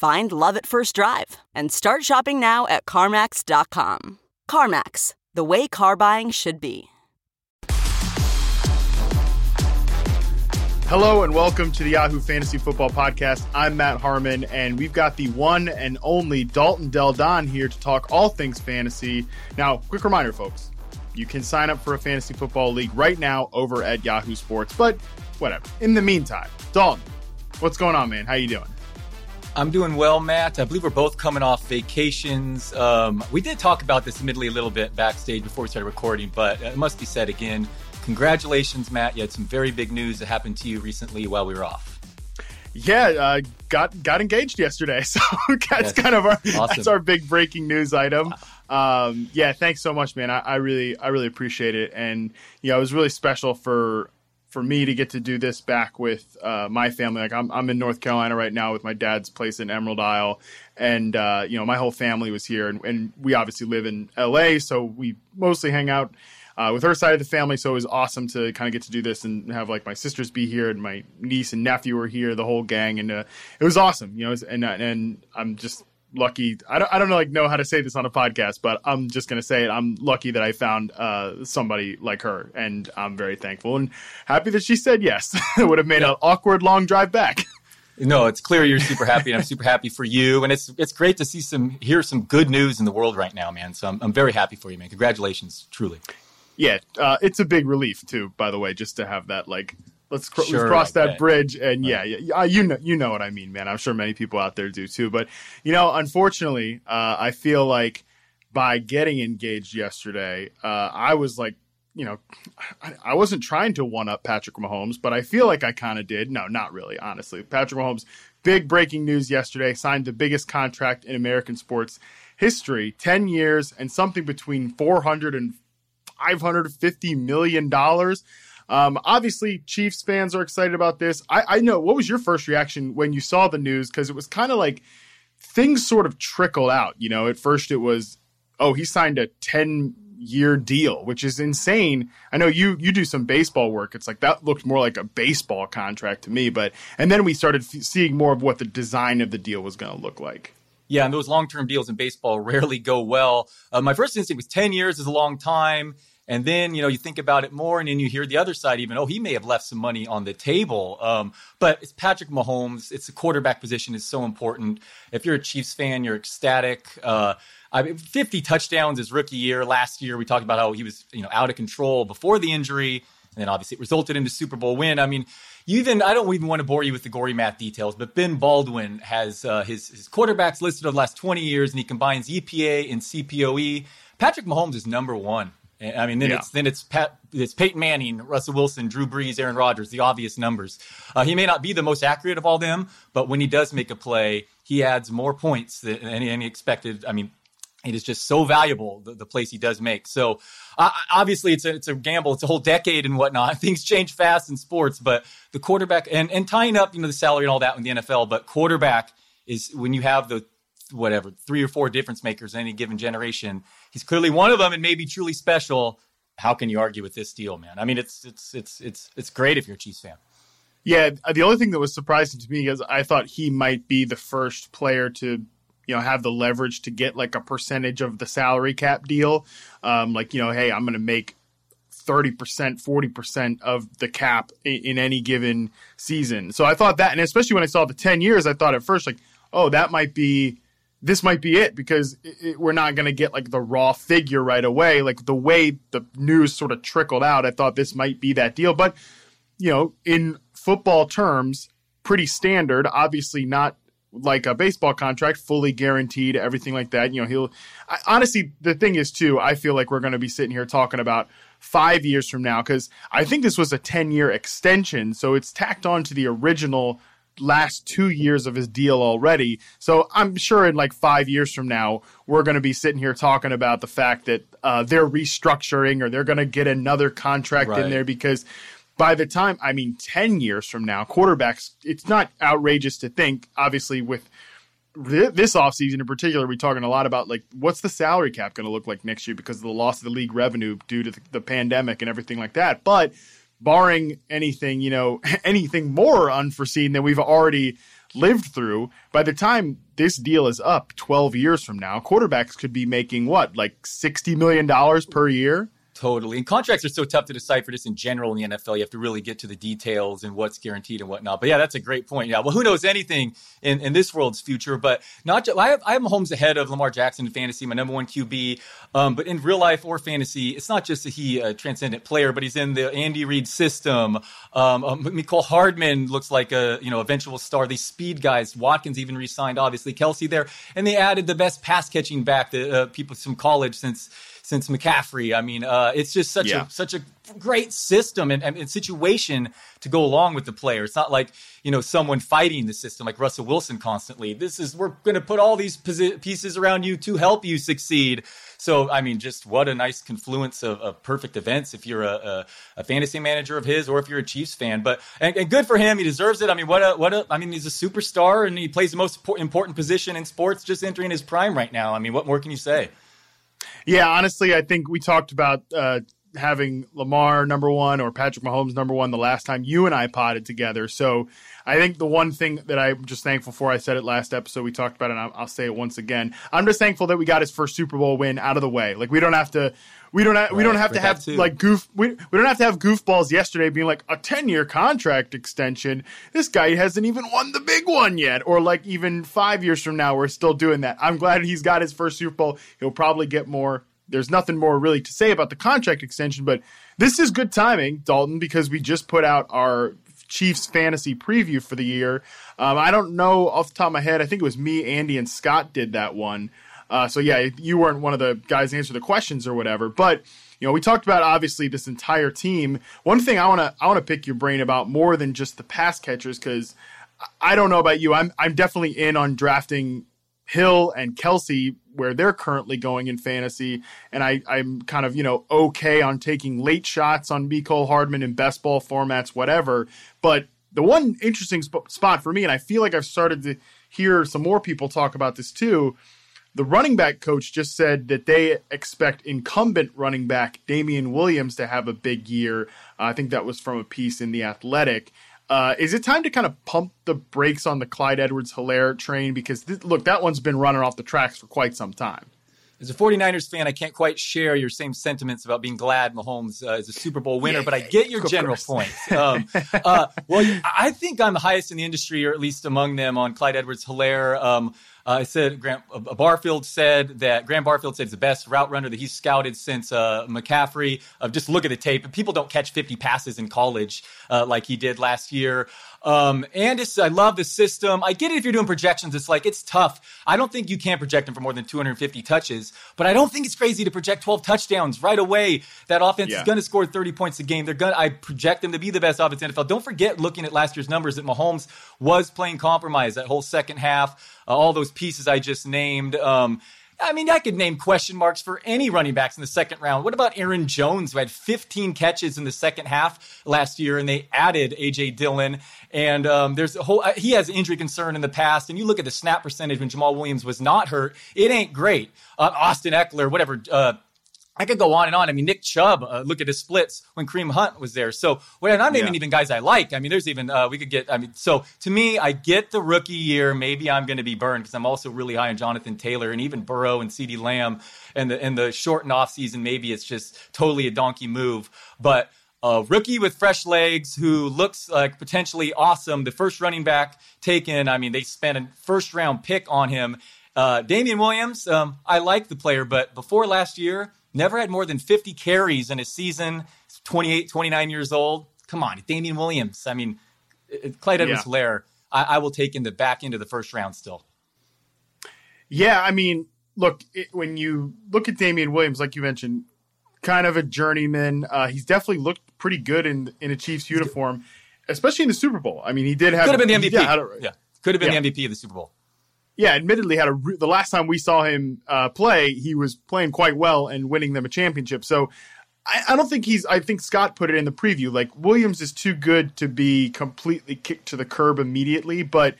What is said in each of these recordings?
Find love at first drive and start shopping now at CarMax.com. CarMax, the way car buying should be. Hello and welcome to the Yahoo Fantasy Football Podcast. I'm Matt Harmon, and we've got the one and only Dalton Del Don here to talk all things fantasy. Now, quick reminder, folks you can sign up for a fantasy football league right now over at Yahoo Sports. But whatever. In the meantime, Dalton, what's going on, man? How you doing? I'm doing well, Matt. I believe we're both coming off vacations. Um, we did talk about this admittedly a little bit backstage before we started recording, but it must be said again. Congratulations, Matt. You had some very big news that happened to you recently while we were off. Yeah, uh, got got engaged yesterday, so that's yes. kind of our awesome. that's our big breaking news item. Um, yeah, thanks so much, man. I, I, really I really appreciate it, and you know, it was really special for for me to get to do this back with uh, my family. Like I'm, I'm in North Carolina right now with my dad's place in Emerald Isle, and uh, you know my whole family was here, and, and, we obviously live in LA, so we mostly hang out uh, with her side of the family. So it was awesome to kind of get to do this and have like my sisters be here, and my niece and nephew were here, the whole gang, and uh, it was awesome. You know, and and I'm just lucky. I don't, I don't know, like know how to say this on a podcast, but I'm just gonna say it. I'm lucky that I found uh, somebody like her, and I'm very thankful and happy that she said yes. it would have made yeah. an awkward long drive back. No, it's clear you're super happy, and I'm super happy for you. And it's it's great to see some hear some good news in the world right now, man. So I'm I'm very happy for you, man. Congratulations, truly. Yeah, uh, it's a big relief too. By the way, just to have that like let's, cr- sure, let's cross that bridge and yeah, yeah, you know you know what I mean, man. I'm sure many people out there do too. But you know, unfortunately, uh, I feel like by getting engaged yesterday, uh, I was like, you know, I, I wasn't trying to one up Patrick Mahomes, but I feel like I kind of did. No, not really, honestly. Patrick Mahomes, big breaking news yesterday, signed the biggest contract in American sports history, 10 years and something between 400 and 550 million dollars. Um, obviously, Chiefs fans are excited about this. I, I know. What was your first reaction when you saw the news? Because it was kind of like things sort of trickled out. You know, at first it was, oh, he signed a 10 year deal, which is insane. I know you you do some baseball work. It's like that looked more like a baseball contract to me. But and then we started f- seeing more of what the design of the deal was going to look like. Yeah, and those long term deals in baseball rarely go well. Uh, my first instinct was 10 years is a long time. And then, you know, you think about it more and then you hear the other side even, oh, he may have left some money on the table. Um, but it's Patrick Mahomes. It's the quarterback position is so important. If you're a Chiefs fan, you're ecstatic. Uh, I mean, 50 touchdowns his rookie year. Last year, we talked about how he was, you know, out of control before the injury. And then obviously it resulted in the Super Bowl win. I mean, you even, I don't even want to bore you with the gory math details, but Ben Baldwin has uh, his, his quarterbacks listed over the last 20 years and he combines EPA and CPOE. Patrick Mahomes is number one I mean, then yeah. it's then it's Pat, it's Peyton Manning, Russell Wilson, Drew Brees, Aaron Rodgers, the obvious numbers. Uh, he may not be the most accurate of all them, but when he does make a play, he adds more points than any, any expected. I mean, it is just so valuable the, the plays he does make. So uh, obviously, it's a it's a gamble. It's a whole decade and whatnot. Things change fast in sports, but the quarterback and and tying up you know the salary and all that in the NFL, but quarterback is when you have the whatever three or four difference makers in any given generation He's clearly one of them and maybe truly special. How can you argue with this deal, man? I mean, it's it's it's it's it's great if you're a Chiefs fan. Yeah, the only thing that was surprising to me is I thought he might be the first player to you know have the leverage to get like a percentage of the salary cap deal. Um, like you know, hey, I'm going to make 30%, 40% of the cap in, in, any given season. So I thought that, and especially when I saw the 10 years, I thought at first, like, oh, that might be this might be it because it, it, we're not going to get like the raw figure right away. Like the way the news sort of trickled out, I thought this might be that deal. But, you know, in football terms, pretty standard. Obviously, not like a baseball contract, fully guaranteed, everything like that. You know, he'll I, honestly, the thing is, too, I feel like we're going to be sitting here talking about five years from now because I think this was a 10 year extension. So it's tacked on to the original last two years of his deal already. So I'm sure in like five years from now, we're going to be sitting here talking about the fact that uh, they're restructuring or they're going to get another contract right. in there because by the time, I mean, 10 years from now, quarterbacks, it's not outrageous to think, obviously, with this offseason in particular, we're talking a lot about like what's the salary cap going to look like next year because of the loss of the league revenue due to the, the pandemic and everything like that. But barring anything, you know, anything more unforeseen than we've already lived through, by the time this deal is up 12 years from now, quarterbacks could be making what, like $60 million per year? Totally. And contracts are so tough to decipher just in general in the NFL. You have to really get to the details and what's guaranteed and whatnot. But yeah, that's a great point. Yeah. Well, who knows anything in, in this world's future? But not just, I have, I have Mahomes ahead of Lamar Jackson in fantasy, my number one QB. Um, but in real life or fantasy, it's not just that he a transcendent player, but he's in the Andy Reid system. Um, um, Mecole Hardman looks like a, you know, eventual star. These speed guys, Watkins even re-signed, obviously Kelce there. And they added the best pass catching back that uh, people from college since, since McCaffrey. I mean, uh, it's just such yeah. a such a great system and, and, situation to go along with the player. It's not like you know someone fighting the system like Russell Wilson constantly. This is we're going to put all these pieces around you to help you succeed. So I mean, just what a nice confluence of, of perfect events if you're a, a, a, fantasy manager of his or if you're a Chiefs fan. But and, and, good for him, he deserves it. I mean, what a what a I mean, he's a superstar and he plays the most important position in sports, just entering his prime right now. I mean, what more can you say? Yeah, honestly, I think we talked about uh, having Lamar number one or Patrick Mahomes number one the last time you and I potted together. So I think the one thing that I'm just thankful for, I said it last episode, we talked about it, and I'll, I'll say it once again. I'm just thankful that we got his first Super Bowl win out of the way. Like we don't have to we don't have, right, we don't have to have like goof we, we don't have to have goofballs yesterday being like a 10 year contract extension. This guy hasn't even won the big one yet or like even 5 years from now we're still doing that. I'm glad he's got his first Super Bowl. He'll probably get more. There's nothing more really to say about the contract extension, but this is good timing, Dalton, because we just put out our Chiefs fantasy preview for the year. Um, I don't know off the top of my head. I think it was me, Andy, and Scott did that one. Uh, so yeah, you weren't one of the guys to answer the questions or whatever, but you know, we talked about obviously this entire team. One thing I want to I want to pick your brain about more than just the pass catchers because I don't know about you. I'm I'm definitely in on drafting Hill and Kelce where they're currently going in fantasy, and I I'm kind of you know okay on taking late shots on Mecole Hardman in best ball formats, whatever. But the one interesting sp- spot for me, and I feel like I've started to hear some more people talk about this too the running back coach just said that they expect incumbent running back Damien Williams to have a big year. Uh, I think that was from a piece in The Athletic. Uh, is it time to kind of pump the brakes on the Clyde Edwards Helaire train? Because, th- look, that one's been running off the tracks for quite some time. As a 49ers fan, I can't quite share your same sentiments about being glad Mahomes uh, is a Super Bowl winner, but I get your general point. Um, uh, well, I think I'm the highest in the industry, or at least among them, on Clyde Edwards Helaire. Um, uh, I said Grant uh, Barfield said that Grant Barfield said he's the best route runner that he's scouted since uh, McCaffrey. Uh, just look at the tape. People don't catch 50 passes in college uh, like he did last year. Um, and I love the system. I get it if you're doing projections. It's like, it's tough. I don't think you can project him for more than 250 touches, but I don't think it's crazy to project 12 touchdowns right away. That offense yeah. is going to score 30 points a game. They're going I project them to be the best offense in the NFL. Don't forget looking at last year's numbers that Mahomes was playing compromise that whole second half. Uh, all those pieces I just named. Um, I mean, I could name question marks for any running backs in the second round. What about Aaron Jones, who had 15 catches in the second half last year, and they added AJ Dillon? And um, there's a whole, uh, he has injury concern in the past. And you look at the snap percentage when Jamaal Williams was not hurt, it ain't great. Uh, Austin Ekeler, whatever, uh, I could go on and on. I mean, Nick Chubb, uh, look at his splits when Kareem Hunt was there. So, well, I'm naming yeah. even guys I like. I mean, there's even, uh, we could get, I mean, so to me, I get the rookie year. Maybe I'm going to be burned because I'm also really high on Jonathan Taylor and even Burrow and CeeDee Lamb. And the, and the shortened off season, maybe it's just totally a donkey move. But, a rookie with fresh legs who looks like potentially awesome. The first running back taken, I mean, they spent a first round pick on him Uh, Damien Williams, um, I like the player, but before last year, never had more than 50 carries in a season. 28, 29 years old. Come on, Damien Williams. I mean, Clyde Edwards Helaire, I, I, will take in the back end of the first round still. Yeah, I mean, look, it, when you look at Damien Williams, like you mentioned, kind of a journeyman. Uh, he's definitely looked pretty good in in a Chiefs uniform, especially in the Super Bowl. I mean, he did have could have been the MVP. Yeah, yeah. could have been yeah. the MVP of the Super Bowl. Yeah, admittedly, had a the last time we saw him uh, play, he was playing quite well and winning them a championship. So I, I, don't think he's. I think Scott put it in the preview. Like Williams is too good to be completely kicked to the curb immediately. But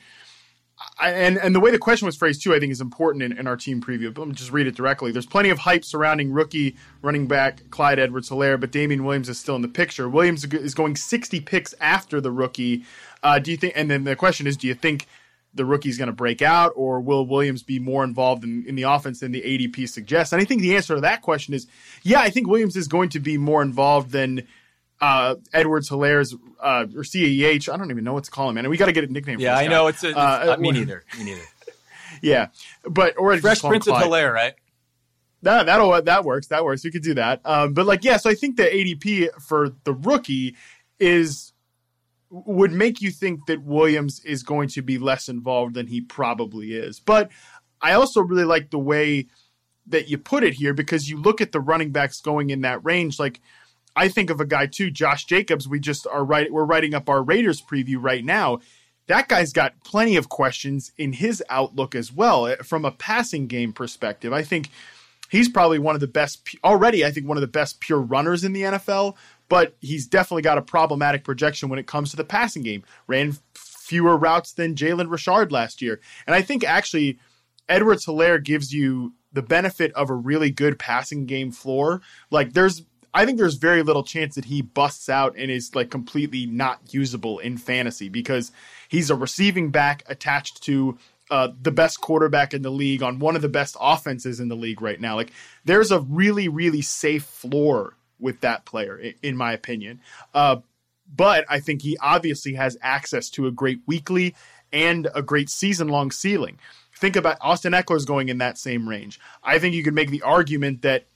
I, and and the way the question was phrased too, I think is important in, in our team preview. But let me just read it directly. There's plenty of hype surrounding rookie running back Clyde Edwards-Helaire, but Damien Williams is still in the picture. Williams is going 60 picks after the rookie. Uh, do you think? And then the question is, do you think the rookie's going to break out, or will Williams be more involved in, in the offense than the ADP suggests? And I think the answer to that question is, yeah, I think Williams is going to be more involved than uh, Edwards Helaire's uh, or CEH. I don't even know what to call him, man. We got to get a nickname. Yeah, I know it's, a, it's uh, me neither. Me neither. yeah, but or Fresh Prince of Hilaire, right? That that'll that works. That works. We could do that. Um, but like, yeah. So I think the ADP for the rookie is would make you think that Williams is going to be less involved than he probably is. But I also really like the way that you put it here because you look at the running backs going in that range. Like I think of a guy too, Josh Jacobs. We just are right. We're writing up our Raiders preview right now. That guy's got plenty of questions in his outlook as well eh, from a passing game perspective. I think he's probably one of the best already. I think one of the best pure runners in the NFL but he's definitely got a problematic projection when it comes to the passing game. Ran fewer routes than Jalen Richard last year. And I think actually Edwards-Helaire gives you the benefit of a really good passing game floor. Like there's I think there's very little chance that he busts out and is like completely not usable in fantasy because he's a receiving back attached to uh, the best quarterback in the league on one of the best offenses in the league right now. Like there's a really, really safe floor with that player, in my opinion. Uh, but I think he obviously has access to a great weekly and a great season long ceiling. Think about Austin Ekeler's going in that same range. I think you could make the argument that,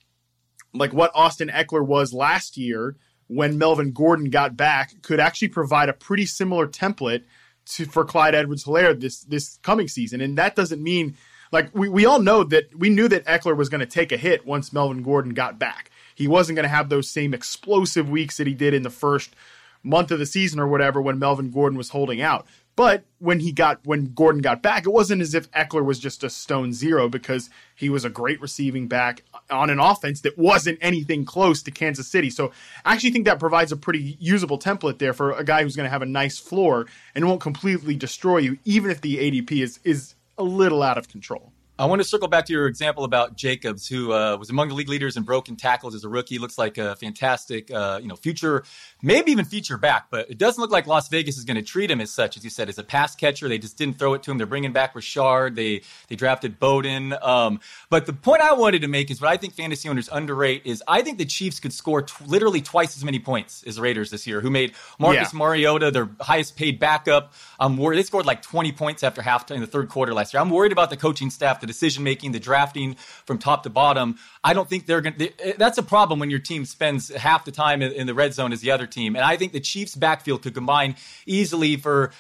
like what Austin Ekeler was last year when Melvin Gordon got back, could actually provide a pretty similar template to for Clyde Edwards-Helaire this this coming season. And that doesn't mean like we, we all know that we knew that Ekeler was going to take a hit once Melvin Gordon got back he wasn't going to have those same explosive weeks that he did in the first month of the season or whatever when Melvin Gordon was holding out. But when he got when Gordon got back, it wasn't as if Ekeler was just a stone zero because he was a great receiving back on an offense that wasn't anything close to Kansas City. So I actually think that provides a pretty usable template there for a guy who's going to have a nice floor and won't completely destroy you, even if the ADP is is a little out of control. I want to circle back to your example about Jacobs, who uh, was among the league leaders in broken tackles as a rookie. Looks like a fantastic, uh, you know, future, maybe even future back. But it doesn't look like Las Vegas is going to treat him as such, as you said, as a pass catcher. They just didn't throw it to him. They're bringing back Richard. They they drafted Bowden. Um, but the point I wanted to make is what I think fantasy owners underrate is I think the Chiefs could score t- literally twice as many points as the Raiders this year, who made Marcus yeah. Mariota their highest paid backup. I'm worried they scored like 20 points after halftime in the third quarter last year. I'm worried about the coaching staff, the decision making, the drafting from top to bottom. I don't think they're going to. Eh, that's a problem when your team spends half the time in, in the red zone as the other team. And I think the Chiefs' backfield could combine easily for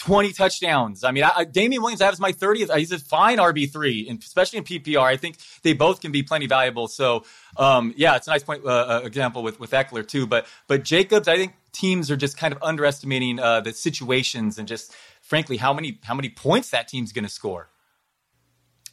20 touchdowns. I mean, I, Damien Williams, that was my 30th. He's a fine RB3, and especially in PPR. I think they both can be plenty valuable. So, um, yeah, it's a nice point uh, uh, example with, with Ekeler, too. But, but Jacobs, I think teams are just kind of underestimating uh, the situations and just, frankly, how many, how many points that team's going to score.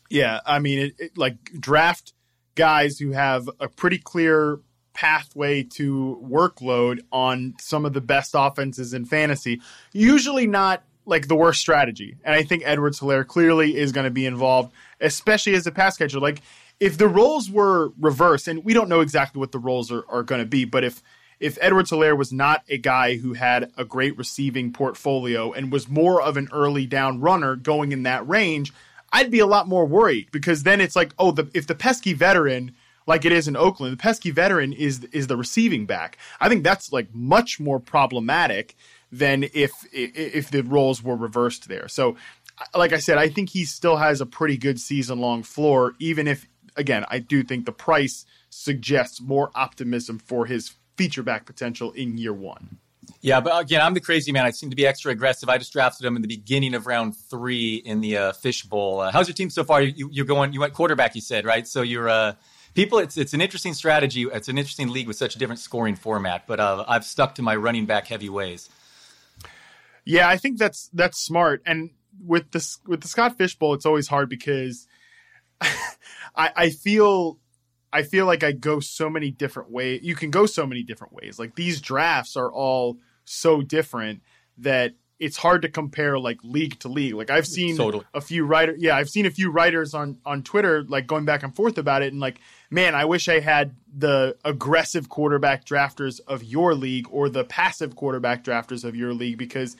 Yeah, I mean, it, it, like draft guys who have a pretty clear pathway to workload on some of the best offenses in fantasy. Usually not like the worst strategy. And I think Edwards-Helaire clearly is going to be involved, especially as a pass catcher. Like if the roles were reversed, and we don't know exactly what the roles are, are going to be, but if if Edwards-Helaire was not a guy who had a great receiving portfolio and was more of an early down runner going in that range, I'd be a lot more worried because then it's like, oh, the, if the pesky veteran, like it is in Oakland, the pesky veteran is is the receiving back. I think that's like much more problematic than if if the roles were reversed there. So like I said, I think he still has a pretty good season long floor, even if, again, I do think the price suggests more optimism for his feature back potential in year one. Yeah, but again, I'm the crazy man. I seem to be extra aggressive. I just drafted him in the beginning of round three in the uh, Fish Bowl. Uh, how's your team so far? You, are going. You went quarterback. You said right. So you're uh, people. It's it's an interesting strategy. It's an interesting league with such a different scoring format. But uh, I've stuck to my running back heavy ways. Yeah, I think that's that's smart. And with this with the Scott fishbowl it's always hard because I, I feel I feel like I go so many different ways. You can go so many different ways. Like these drafts are all so different that it's hard to compare like league to league. Like I've seen totally. a few writers, yeah, I've seen a few writers on on Twitter like going back and forth about it, and like, man, I wish I had the aggressive quarterback drafters of your league or the passive quarterback drafters of your league because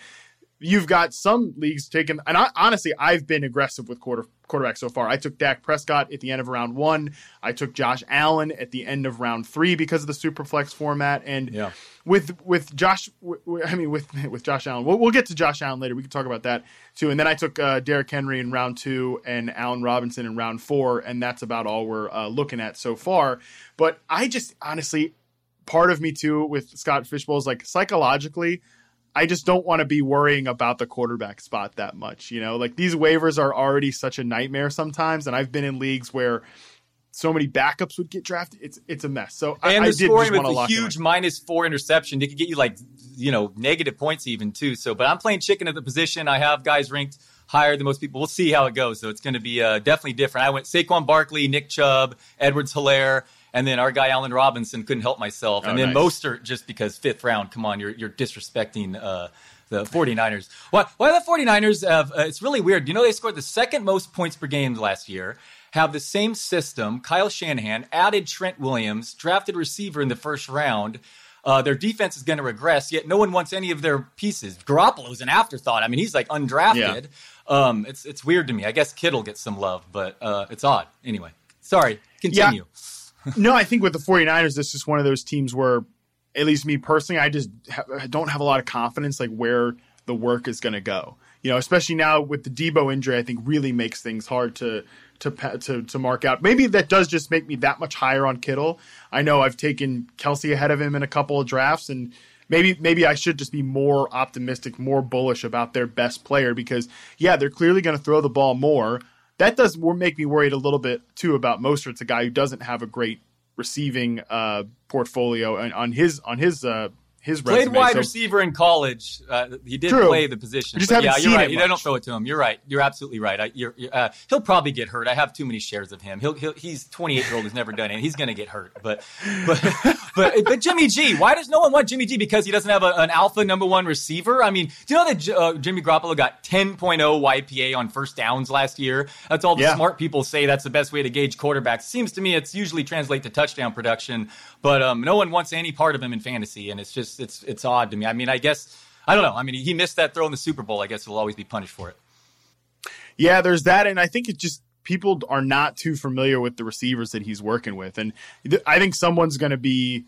you've got some leagues taken, and I, honestly, I've been aggressive with quarter quarterback so far. I took Dak Prescott at the end of round one. I took Josh Allen at the end of round three because of the super flex format. And yeah. with with Josh, I mean with with Josh Allen, we'll, we'll, get to Josh Allen later. We can talk about that too. And then I took uh, Derrick Henry in round two and Allen Robinson in round four, and that's about all we're uh, looking at so far. But I just honestly, part of me too with Scott Fishbowl is like psychologically. I just don't want to be worrying about the quarterback spot that much. You know, like these waivers are already such a nightmare sometimes, and I've been in leagues where so many backups would get drafted. It's it's a mess. So and I, I scoring with a huge minus four interception, they could get you like you know negative points even too. So, but I'm playing chicken at the position. I have guys ranked higher than most people. We'll see how it goes. So it's going to be uh, definitely different. I went Saquon Barkley, Nick Chubb, Edwards Helaire, and then our guy Allen Robinson couldn't help myself. And oh, then nice. Mostert just because fifth round. Come on, you're you're disrespecting uh, the 49ers. Why why the 49ers have uh, it's really weird. You know they scored the second most points per game last year. Have the same system. Kyle Shanahan added Trent Williams, drafted receiver in the first round. Uh, their defense is going to regress, yet no one wants any of their pieces. Garoppolo's an afterthought. I mean, he's like undrafted. Yeah. Um, it's it's weird to me. I guess Kittle gets some love, but uh, it's odd. Anyway, sorry. Continue. Yeah no, I think with the 49ers, this is one of those teams where, at least me personally, I just ha- don't have a lot of confidence like where the work is going to go. You know, especially now with the Deebo injury, I think really makes things hard to to to to mark out. Maybe that does just make me that much higher on Kittle. I know I've taken Kelce ahead of him in a couple of drafts, and maybe maybe I should just be more optimistic, more bullish about their best player because yeah, they're clearly going to throw the ball more that does make me worried a little bit too about Mostert's a guy who doesn't have a great receiving uh, portfolio on his on his uh, his played resume. wide so, receiver in college. Uh, he did true. play the position. just yeah, you're right. I don't throw it to him. You're right. You're absolutely right. I, you're, uh, he'll probably get hurt. I have too many shares of him. He'll, he'll he's 28 year old who's never done it. He's going to get hurt. But but but but Jimmy G. Why does no one want Jimmy G? Because he doesn't have a, an alpha number one receiver. I mean, do you know that uh, Jimmy Garoppolo got 10.0 YPA on first downs last year? That's all the yeah. smart people say. That's the best way to gauge quarterbacks. Seems to me it's usually translate to touchdown production. But um, no one wants any part of him in fantasy, and it's just it's it's odd to me. I mean, I guess I don't know. I mean, he missed that throw in the Super Bowl. I guess he'll always be punished for it. Yeah, there's that, and I think it just people are not too familiar with the receivers that he's working with, and I think someone's going to be,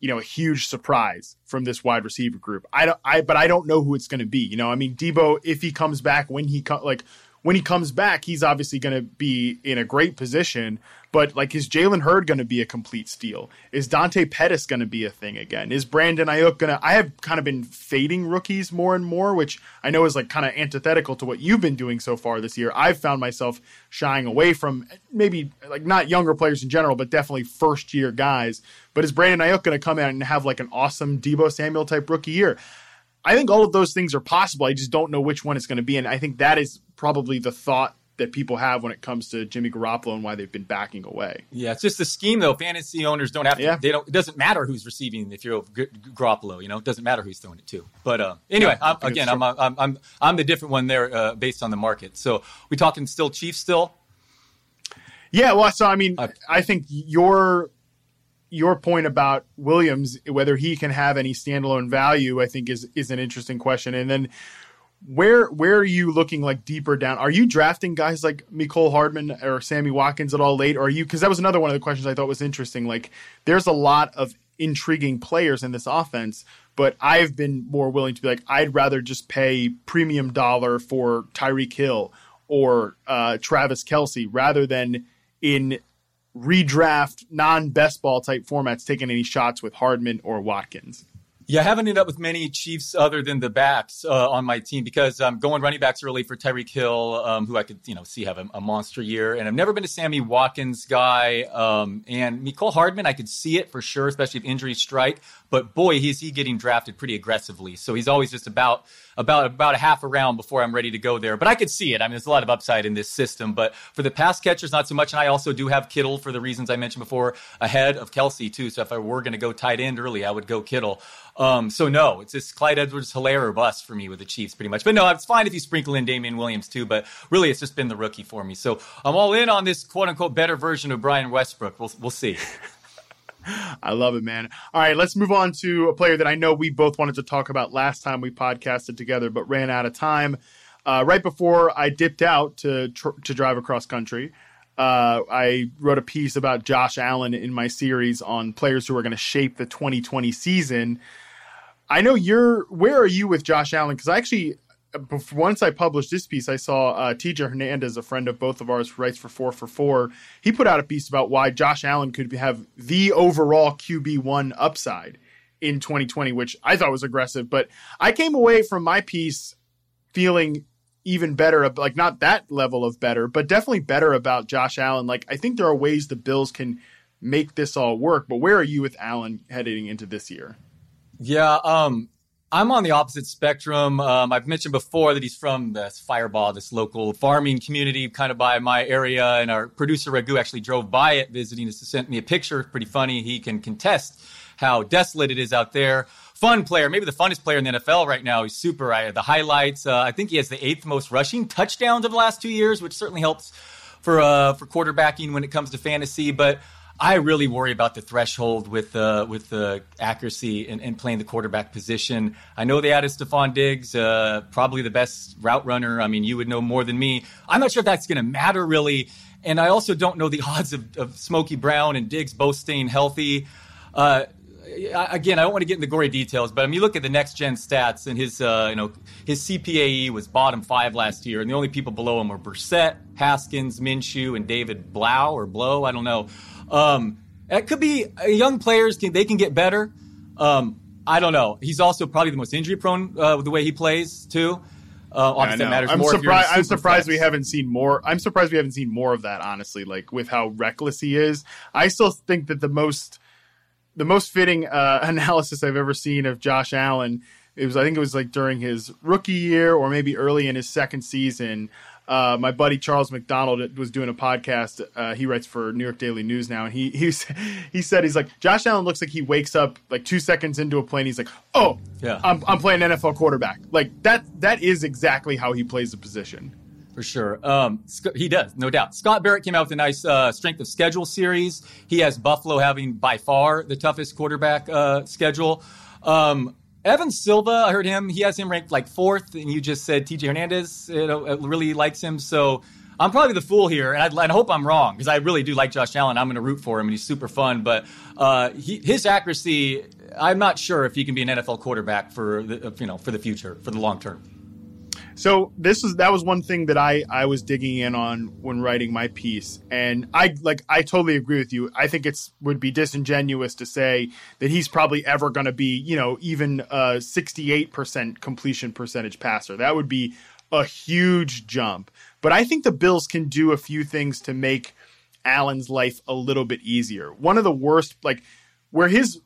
you know, a huge surprise from this wide receiver group. I don't, I, but I don't know who it's going to be. You know, I mean, Deebo, if he comes back when he co- like when he comes back, he's obviously going to be in a great position. But like, is Jalen Hurd going to be a complete steal? Is Dante Pettis going to be a thing again? Is Brandon Aiyuk going to? I have kind of been fading rookies more and more, which I know is like kind of antithetical to what you've been doing so far this year. I've found myself shying away from maybe like not younger players in general, but definitely first year guys. But is Brandon Aiyuk going to come out and have like an awesome Deebo Samuel type rookie year? I think all of those things are possible. I just don't know which one it's going to be, and I think that is probably the thought that people have when it comes to Jimmy Garoppolo and why they've been backing away. Yeah, it's just the scheme though. Fantasy owners don't have to. Yeah. They don't. It doesn't matter who's receiving if you're Garoppolo. You know, it doesn't matter who's throwing it to. But uh, anyway, yeah, I'm, again, I'm, I'm I'm I'm the different one there uh, based on the market. So we talking still Chiefs still. Yeah, well, so I mean, uh, I think your your point about Williams, whether he can have any standalone value, I think is is an interesting question. And then where where are you looking like deeper down? Are you drafting guys like Mecole Hardman or Sammy Watkins at all late? Or are you because that was another one of the questions I thought was interesting. Like there's a lot of intriguing players in this offense. But I've been more willing to be like, I'd rather just pay premium dollar for Tyreek Hill or uh, Travis Kelce rather than in redraft non best ball type formats taking any shots with Hardman or Watkins. Yeah, I haven't ended up with many Chiefs other than the backs uh, on my team because I'm going running backs early for Tyreek Hill, um, who I could you know see have a, a, monster year, and I've never been a Sammy Watkins guy. Um, and Mecole Hardman, I could see it for sure, especially if injuries strike. But boy, he's he getting drafted pretty aggressively, so he's always just about about about a half a round before I'm ready to go there. But I could see it. I mean, there's a lot of upside in this system. But for the pass catchers, not so much. And I also do have Kittle for the reasons I mentioned before, ahead of Kelce too. So if I were going to go tight end early, I would go Kittle. Um, so no, it's just Clyde Edwards Helaire or bust for me with the Chiefs pretty much. But no, it's fine if you sprinkle in Damien Williams too. But really, it's just been the rookie for me. So I'm all in on this quote unquote better version of Brian Westbrook. We'll we'll see. I love it, man. All right, let's move on to a player that I know we both wanted to talk about last time we podcasted together, but ran out of time. Uh, right before I dipped out to tr- to drive across country, uh, I wrote a piece about Josh Allen in my series on players who are going to shape the 2020 season. I know you're. Where are you with Josh Allen? Because I actually once I published this piece, I saw uh, TJ Hernandez, a friend of both of ours, who writes for Four for Four. He put out a piece about why Josh Allen could have the overall QB one upside in 2020, which I thought was aggressive. But I came away from my piece feeling even better, like not that level of better, but definitely better about Josh Allen. Like I think there are ways the Bills can make this all work. But where are you with Allen heading into this year? Yeah, um, I'm on the opposite spectrum. Um, I've mentioned before that he's from this Firebaugh, this local farming community kind of by my area. And our producer, Ragu, actually drove by it visiting us to send me a picture. Pretty funny. He can contest how desolate it is out there. Fun player, maybe the funnest player in the NFL right now. He's super. I, the highlights, uh, I think he has the eighth most rushing touchdowns of the last two years, which certainly helps for uh, for quarterbacking when it comes to fantasy. But I really worry about the threshold with uh, with the accuracy and, and, playing the quarterback position. I know they added Stefon Diggs, uh, probably the best route runner. I mean, you would know more than me. I'm not sure if that's going to matter really, and I also don't know the odds of, of Smokey Brown and Diggs both staying healthy. Uh, again, I don't want to get into gory details, but I mean, you look at the next gen stats, and his, uh, you know, his CPOE was bottom five last year, and the only people below him were Brissett, Haskins, Minshew, and David Blau or Blow. I don't know. Um, it could be uh, young players can they can get better. Um, I don't know. He's also probably the most injury prone uh, with the way he plays too. Uh, obviously, that matters I'm more. Surprised, I'm surprised we haven't seen more. I'm surprised we haven't seen more of that. Honestly, like with how reckless he is, I still think that the most the most fitting uh, analysis I've ever seen of Josh Allen. It was I think it was like during his rookie year or maybe early in his second season uh, my buddy Charles McDonald was doing a podcast. Uh, he writes for New York Daily News now, and he he he said he's like Josh Allen looks like he wakes up like two seconds into a play, and he's like, "Oh, yeah, I'm I'm playing NFL quarterback." Like that that is exactly how he plays the position. For sure, um, he does, no doubt. Scott Barrett came out with a nice uh, strength of schedule series. He has Buffalo having by far the toughest quarterback uh, schedule. Um, Evan Silva, I heard him. He has him ranked like fourth, and you just said TJ Hernandez you know, really likes him. So I'm probably the fool here, and I, I hope I'm wrong because I really do like Josh Allen. I'm going to root for him, and he's super fun. But uh, he, his accuracy, I'm not sure if he can be an NFL quarterback for the you know for the future, for the long term. So this is that was one thing that I I was digging in on when writing my piece, and I like I totally agree with you. I think it's would be disingenuous to say that he's probably ever going to be you know even a sixty eight percent completion percentage passer. That would be a huge jump. But I think the Bills can do a few things to make Allen's life a little bit easier. One of the worst like where his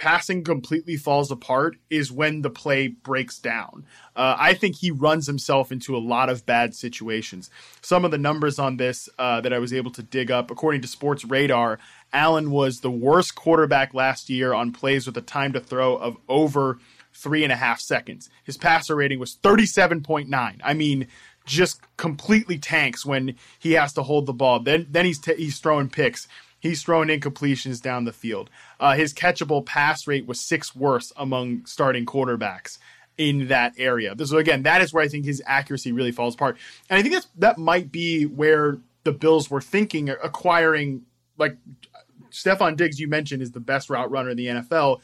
passing completely falls apart is when the play breaks down. Uh, I think he runs himself into a lot of bad situations. Some of the numbers on this uh, that I was able to dig up, according to Sports Radar, Allen was the worst quarterback last year on plays with a time to throw of over three and a half seconds. His passer rating was 37.9. I mean, just completely tanks when he has to hold the ball. Then then he's t- he's throwing picks. He's throwing incompletions down the field. Uh, his catchable pass rate was sixth worst among starting quarterbacks in that area. So again, that is where I think his accuracy really falls apart. And I think that's that might be where the Bills were thinking acquiring like Stefon Diggs, you mentioned, is the best route runner in the NFL.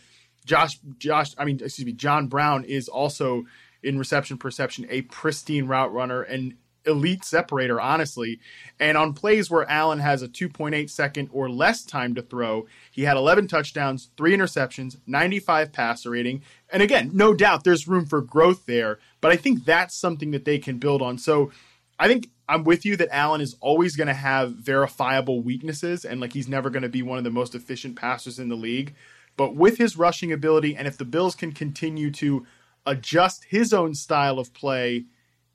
Josh, Josh, I mean, excuse me, John Brown is also in reception perception a pristine route runner and elite separator, honestly. And on plays where Allen has a 2.8 second or less time to throw, he had 11 touchdowns, three interceptions, 95 passer rating. And again, no doubt there's room for growth there, but I think that's something that they can build on. So I think I'm with you that Allen is always going to have verifiable weaknesses and like he's never going to be one of the most efficient passers in the league. But with his rushing ability, and if the Bills can continue to adjust his own style of play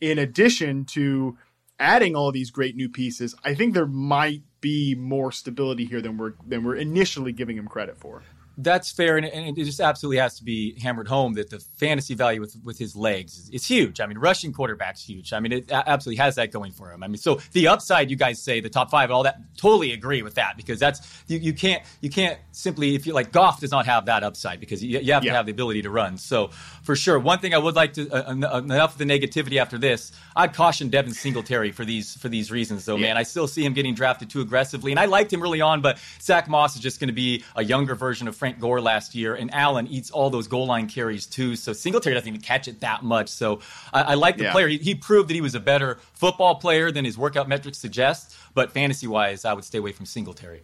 in addition to adding all these great new pieces, I think there might be more stability here than we're than we're initially giving him credit for that's fair, and, and, it just absolutely has to be hammered home that the fantasy value with with his legs is, is huge. I mean, rushing quarterback's huge. I mean, it absolutely has that going for him. I mean, so the upside, you guys say the top five, all that, totally agree with that because that's you, you can't you can't simply if you like Goff does not have that upside because you, you have yeah. to have the ability to run. So for sure, one thing I would like to uh, enough of the negativity after this, I'd caution Devin Singletary for these for these reasons though, yeah. man. I still see him getting drafted too aggressively, and I liked him early on, but Zach Moss is just going to be a younger version of Frank Gore last year, and Allen eats all those goal line carries too. So Singletary doesn't even catch it that much. So I, I like the yeah. player. He, he, proved that he was a better football player than his workout metrics suggest. But fantasy wise, I would stay away from Singletary.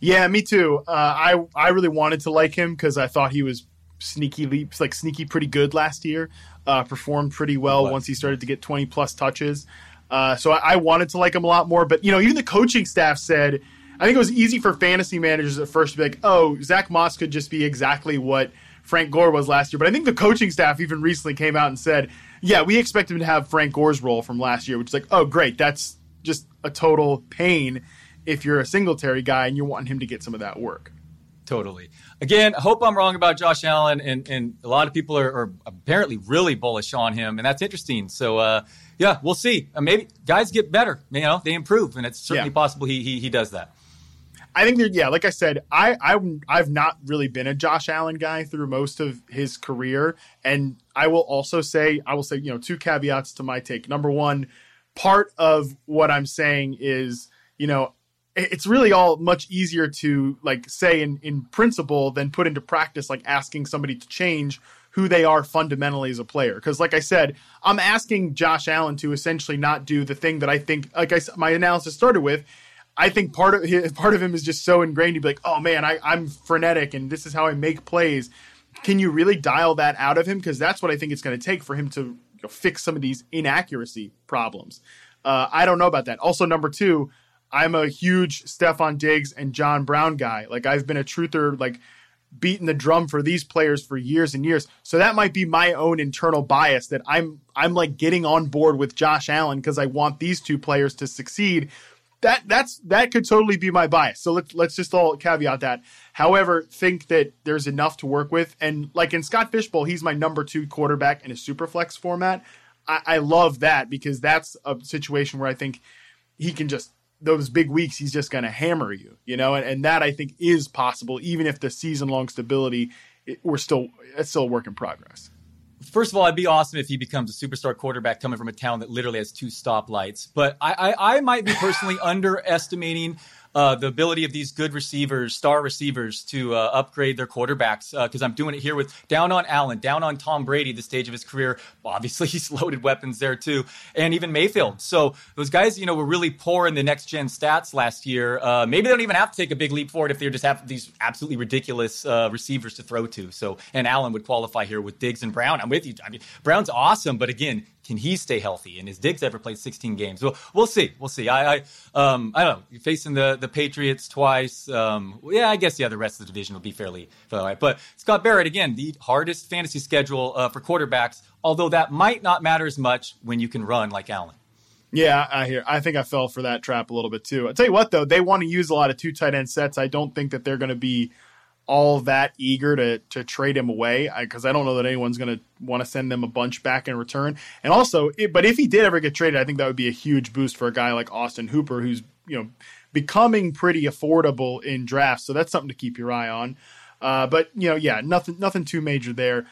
Yeah, me too. Uh, I I really wanted to like him because I thought he was sneaky leaps like sneaky pretty good last year. Uh, performed pretty well once he started to get twenty plus touches. Uh, so I, I wanted to like him a lot more. But you know, even the coaching staff said I think it was easy for fantasy managers at first to be like, oh, Zach Moss could just be exactly what Frank Gore was last year. But I think the coaching staff even recently came out and said, yeah, we expect him to have Frank Gore's role from last year, which is like, oh, great. That's just a total pain if you're a Singletary guy and you're wanting him to get some of that work. Totally. Again, I hope I'm wrong about Josh Allen, and, and a lot of people are, are apparently really bullish on him, and that's interesting. So, uh, yeah, we'll see. Uh, maybe guys get better. You know, they improve, and it's certainly yeah. possible he, he he does that. I think that yeah, like I said, I, I I've not really been a Josh Allen guy through most of his career, and I will also say I will say you know two caveats to my take. Number one, part of what I'm saying is you know it's really all much easier to like say in in principle than put into practice, like asking somebody to change who they are fundamentally as a player. Because, like I said, I'm asking Josh Allen to essentially not do the thing that I think, like I my analysis started with, I think part of his, part of him is just so ingrained. He'd be like, "Oh man, I, I'm frenetic, and this is how I make plays." Can you really dial that out of him? Because that's what I think it's going to take for him to you know, fix some of these inaccuracy problems. Uh, I don't know about that. Also, number two, I'm a huge Stefon Diggs and John Brown guy. Like I've been a truther, like beating the drum for these players for years and years. So that might be my own internal bias that I'm I'm like getting on board with Josh Allen because I want these two players to succeed that that's that could totally be my bias. So let's let's just all caveat that. However, think that there's enough to work with, and like in Scott Fishbowl, he's my number two quarterback in a super flex format. I, I love that because that's a situation where I think he can just those big weeks he's just going to hammer you, you know, and, and that I think is possible even if the season long stability it, we're still it's still a work in progress first of all, it'd be awesome if he becomes a superstar quarterback coming from a town that literally has two stoplights. But I, I, I might be personally underestimating uh, the ability of these good receivers, star receivers, to uh, upgrade their quarterbacks. Because uh, I'm doing it here with down on Allen, down on Tom Brady, the stage of his career. Obviously, he's loaded weapons there too, and even Mayfield. So those guys, you know, were really poor in the next gen stats last year. Uh, maybe they don't even have to take a big leap forward if they just have these absolutely ridiculous uh, receivers to throw to. So, and Allen would qualify here with Diggs and Brown. I'm with you. I mean, Brown's awesome, but again, can he stay healthy? And has Diggs ever played 16 games? Well, we'll see. We'll see. I, I, um, I don't know. Facing the the Patriots twice. Um, yeah, I guess yeah, the rest of the division will be fairly, fairly right. But Scott Barrett again, the hardest fantasy schedule uh, for quarterbacks. Although that might not matter as much when you can run like Allen. Yeah, I hear. I think I fell for that trap a little bit too. I tell you what, though, they want to use a lot of two tight end sets. I don't think that they're going to be all that eager to to trade him away because I, I, don't know that anyone's going to want to send them a bunch back in return. And also, it, but if he did ever get traded, I think that would be a huge boost for a guy like Austin Hooper, who's you know becoming pretty affordable in drafts. So that's something to keep your eye on. Uh, but you know, yeah, nothing nothing too major there.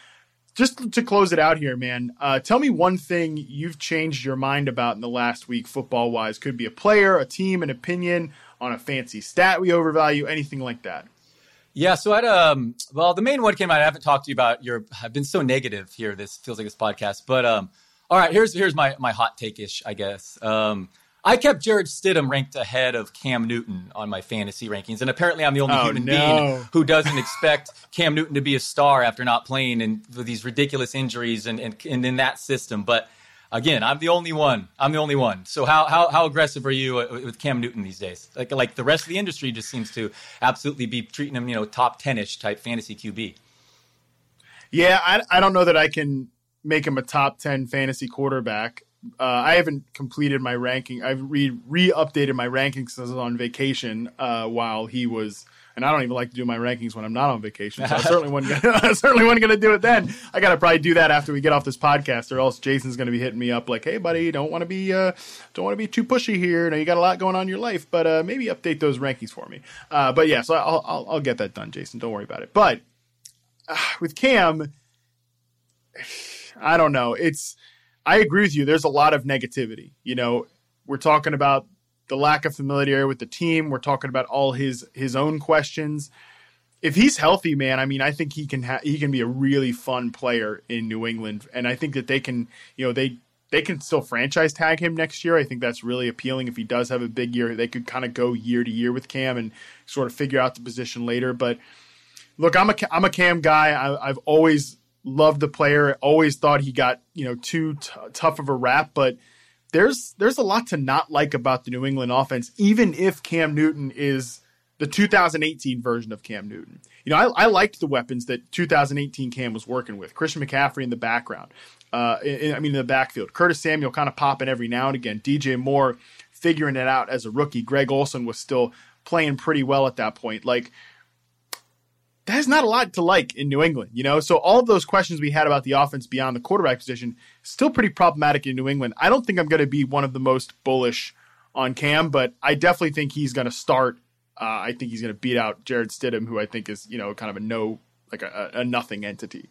Just to close it out here, man. Uh, tell me one thing you've changed your mind about in the last week, football wise. Could be a player, a team, an opinion, on a fancy stat we overvalue, anything like that? Yeah, so at um, well, the main one came out. I haven't talked to you about your. I've been so negative here. This feels like this podcast, but um, all right. Here's here's my my hot take ish, I guess. Um, I kept Jarrett Stidham ranked ahead of Cam Newton on my fantasy rankings, and apparently I'm the only oh, human no. being who doesn't expect Cam Newton to be a star after not playing and with these ridiculous injuries and, and, and in that system. But again, I'm the only one. I'm the only one. So how how, how aggressive are you uh, with Cam Newton these days? Like like the rest of the industry just seems to absolutely be treating him, you know, top ten ish type fantasy QB. Yeah, I I don't know that I can make him a top ten fantasy quarterback uh, I haven't completed my ranking. I've re re updated my rankings since I was on vacation uh, while he was, and I don't even like to do my rankings when I'm not on vacation. So I certainly wasn't gonna, I certainly wasn't going to do it then. I got to probably do that after we get off this podcast, or else Jason's going to be hitting me up like, "Hey, buddy, don't want to be uh, don't want to be too pushy here. Now you got a lot going on in your life, but uh, maybe update those rankings for me." Uh, but yeah, so I'll, I'll, I'll get that done, Jason. Don't worry about it. But uh, with Cam, I don't know. It's I agree with you. There's a lot of negativity. You know, we're talking about the lack of familiarity with the team. We're talking about all his his own questions. If he's healthy, man, I mean, I think he can ha- he can be a really fun player in New England, and I think that they can, you know, they they can still franchise tag him next year. I think that's really appealing. If he does have a big year, they could kind of go year to year with Cam and sort of figure out the position later. But look, I'm a I'm a Cam guy. I, I've always loved the player. Always thought he got you know too t- tough of a rap, but there's there's a lot to not like about the New England offense, even if Cam Newton is the 2018 version of Cam Newton. You know, I, I liked the weapons that 2018 Cam was working with. Christian McCaffrey in the background. Uh, in, I mean, in the backfield. Curtis Samuel kind of popping every now and again. DJ Moore figuring it out as a rookie. Greg Olsen was still playing pretty well at that point. Like there's not a lot to like in New England, you know? So all of those questions we had about the offense beyond the quarterback position still pretty problematic in New England. I don't think I'm going to be one of the most bullish on Cam, but I definitely think he's going to start. Uh, I think he's going to beat out Jarrett Stidham, who I think is, you know, kind of a no, like a, a nothing entity.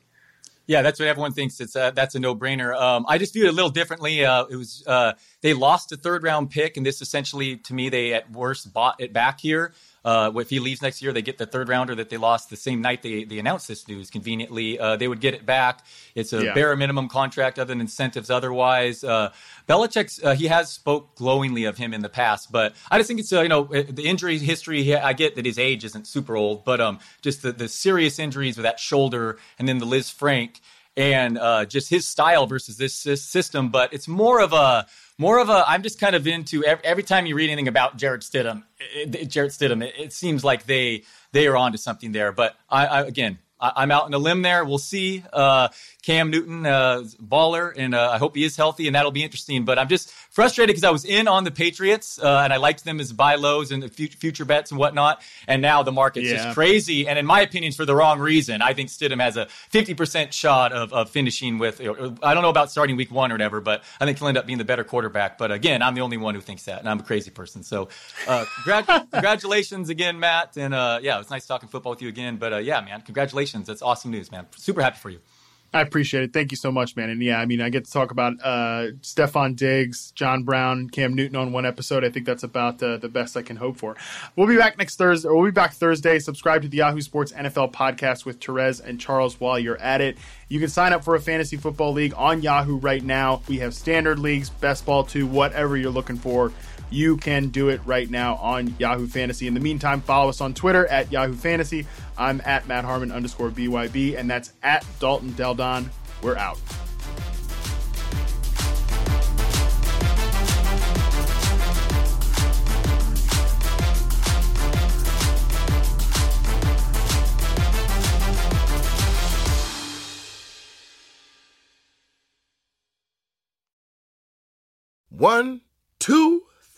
Yeah, that's what everyone thinks. It's uh, that's a no brainer. Um, I just viewed it a little differently. Uh, it was uh, they lost a third round pick, and this essentially, to me, they at worst bought it back here. Uh, if he leaves next year, they get the third rounder that they lost the same night they, they announced this news. Conveniently, uh, they would get it back. It's a yeah. bare minimum contract, other than incentives. Otherwise, uh, Belichick uh, he has spoke glowingly of him in the past, but I just think it's uh, you know uh, the injury history. I get that his age isn't super old, but um, just the the serious injuries with that shoulder, and then the Lisfranc and uh, just his style versus this, this, system. But it's more of a more of a. I'm just kind of into every, every time you read anything about Jared Stidham, it, Jarrett Stidham, it, it, seems like they they are onto something there. But I, I again, I, am out in a limb there. We'll see. Uh, Cam Newton, uh, baller, and uh, I hope he is healthy, and that'll be interesting. But I'm just frustrated because I was in on the Patriots, uh, and I liked them as buy lows and the future bets and whatnot. And now the market's yeah. just crazy, and in my opinion, for the wrong reason. I think Stidham has a 50% shot of, of finishing with. I don't know about starting week one or whatever, but I think he'll end up being the better quarterback. But again, I'm the only one who thinks that, and I'm a crazy person. So, uh, congratulations again, Matt, and uh, yeah, it was nice talking football with you again. But uh, yeah, man, congratulations. That's awesome news, man. Super happy for you. I appreciate it. Thank you so much, man. And yeah, I mean, I get to talk about uh, Stefon Diggs, John Brown, Cam Newton on one episode. I think that's about uh, the best I can hope for. We'll be back next Thursday. We'll be back Thursday. Subscribe to the Yahoo Sports NFL podcast with Terez and Charles while you're at it. You can sign up for a fantasy football league on Yahoo right now. We have standard leagues, best ball two, whatever you're looking for you can do it right now on Yahoo Fantasy. In the meantime, follow us on Twitter at Yahoo Fantasy. I'm at Matt Harmon underscore BYB, and that's at Dalton Deldon. We're out. One, two,